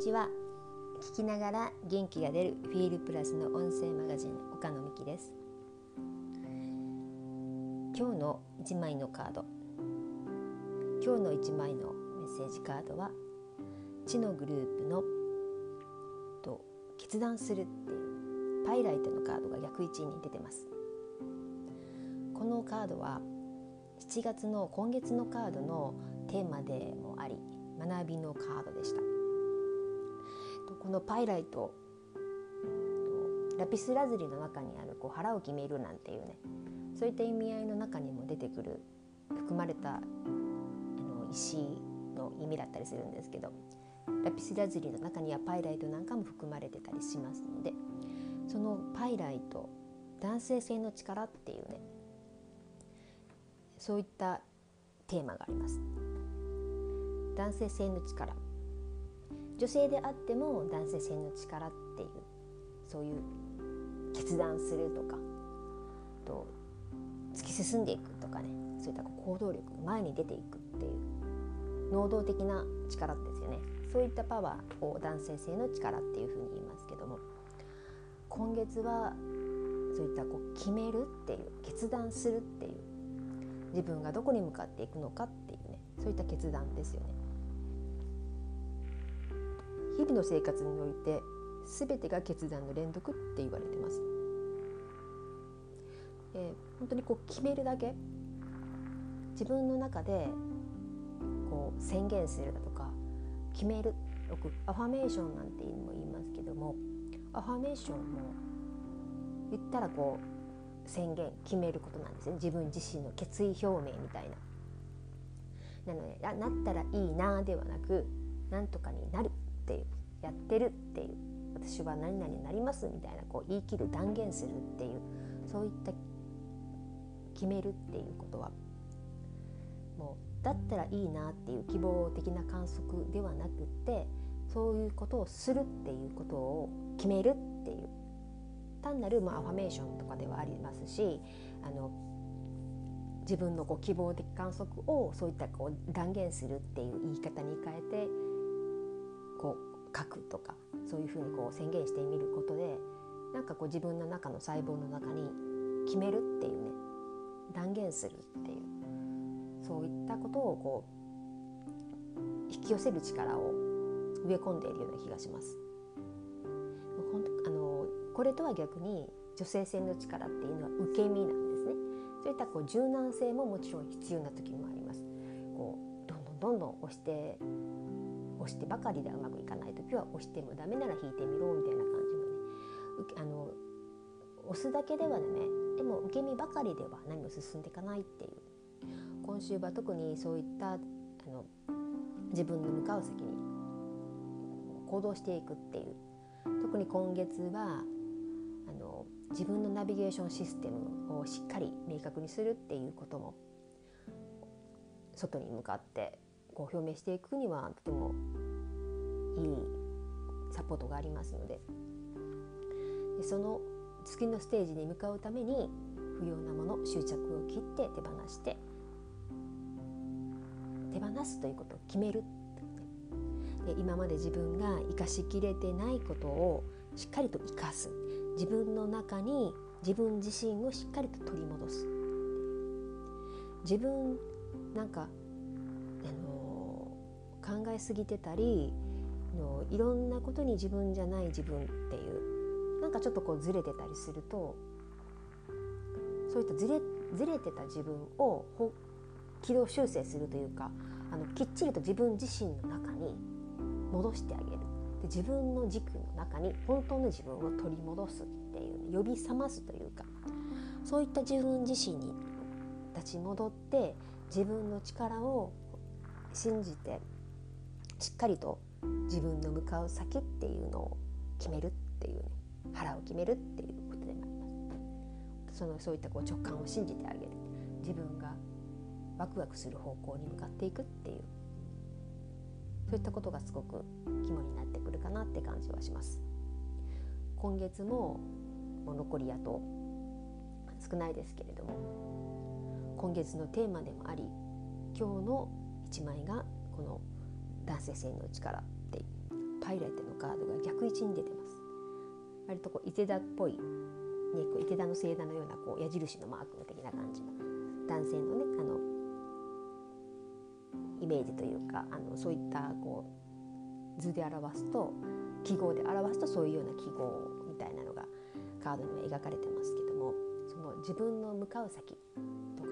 ちは。聞きながら元気が出るフィールプラスの音声マガジン岡野美希です。今日の1枚のカード。今日の1枚のメッセージカードは知のグループのと決断するっていうパイライトのカードが逆位置に出てます。このカードは7月の今月のカードのテーマでもあり学びのカードでした。このパイライトラピスラズリの中にあるこう腹を決めるなんていうねそういった意味合いの中にも出てくる含まれたあの石の意味だったりするんですけどラピスラズリの中にはパイライトなんかも含まれてたりしますのでそのパイライト男性性の力っていうねそういったテーマがあります。男性性の力女性であっても男性性の力っていうそういう決断するとかと突き進んでいくとかねそういった行動力前に出ていくっていう能動的な力ですよねそういったパワーを男性性の力っていうふうに言いますけども今月はそういったこう決めるっていう決断するっていう自分がどこに向かっていくのかっていうねそういった決断ですよね。日々の生活において全てが決断の連続って言われてます。で本当にこう決めるだけ自分の中でこう宣言するだとか決めるよくアファメーションなんていうのも言いますけどもアファメーションも言ったらこう宣言決めることなんですね自分自身の決意表明みたいな。なのでなったらいいなではなくなんとかになるっていうやってるっていう。私は何々になりますみたいなこう言い切る断言するっていうそういった決めるっていうことは。もうだったらいいなっていう希望的な観測ではなくってそういうことをするっていうことを決めるっていう。単なるまあアファメーションとかではありますしあの自分のこう希望的観測をそういったこう断言するっていう言い方に変とかそういうふうにこう宣言してみることでなんかこう自分の中の細胞の中に決めるっていうね断言するっていうそういったことをこう引き寄せる力を植え込んでいるような気がします。あのこれとは逆に女性性の力っていうのは受け身なんですね。そういったこう柔軟性ももちろん必要な時もあります。こうどんどんどんどん押して押してばかりではうまくいかない時は押してもダメなら引いてみろみたいな感じのねあの押すだけではダメでも受け身ばかりでは何も進んでいかないっていう今週は特にそういったあの自分の向かう先に行動していくっていう特に今月はあの自分のナビゲーションシステムをしっかり明確にするっていうことも外に向かってこう表明していくにはとてもいいサポートがありますので。でその次のステージに向かうために不要なもの執着を切って手放して手放すということを決める。で今まで自分が生かしきれてないことをしっかりと生かす。自分の中に自分自身をしっかりと取り戻す。自分なんか考えすぎてたりのいろんなことに自分じゃない自分っていうなんかちょっとこうずれてたりするとそういったずれずれてた自分を軌道修正するというかあのきっちりと自分自身の中に戻してあげる。で自分の軸の中に本当の自分を取り戻すっていう呼び覚ますというかそういった自分自身に立ち戻って自分の力を信じてしっかりと自分の向かう先っていうのを決めるっていうね腹を決めるっていうことでもありますそのそういったこう直感を信じてあげる。自分がワクワクする方向に向かっていくっていうそういったことがすごく肝になってくるかなって感じはします。今月ももう残りあと少ないですけれども今月のテーマでもあり今日の一枚がこの男性性の力ってパイライトのカードが逆位置に出てます。割とこう伊勢田っぽい、ね、こう伊勢田の星座のようなこう矢印のマーク的な感じの男性のねあのイメージというかあのそういったこう図で表すと記号で表すとそういうような記号みたいなのがカードには描かれてますけどもその自分の向かう先とか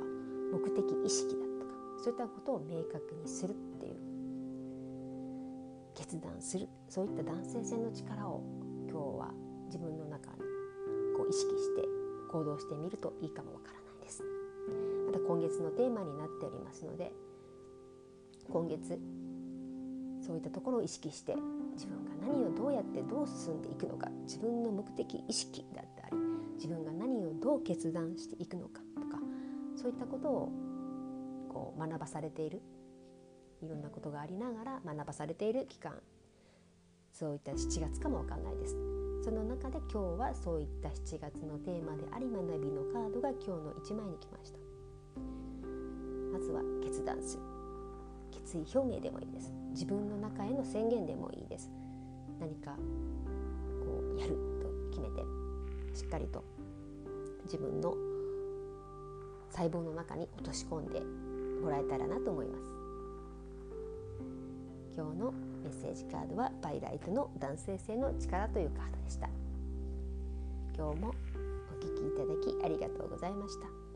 目的意識だとかそういったことを明確にする。っ決断するそういった男性性の力を今日は自分の中にこう意識して行動してみるといいかもわからないです。また今月のテーマになっておりますので今月そういったところを意識して自分が何をどうやってどう進んでいくのか自分の目的意識だったり自分が何をどう決断していくのかとかそういったことをこう学ばされているいろんなことがありながら学ばされている期間。そういった7月かもわかんないです。その中で今日はそういった7月のテーマであり学びのカードが今日の1枚に来ました。まずは決断する。決意表明でもいいです。自分の中への宣言でもいいです。何かこうやると決めてしっかりと自分の細胞の中に落とし込んでもらえたらなと思います。今日のメッセージカードはバイライトの男性性の力というカードでした。今日もお聴きいただきありがとうございました。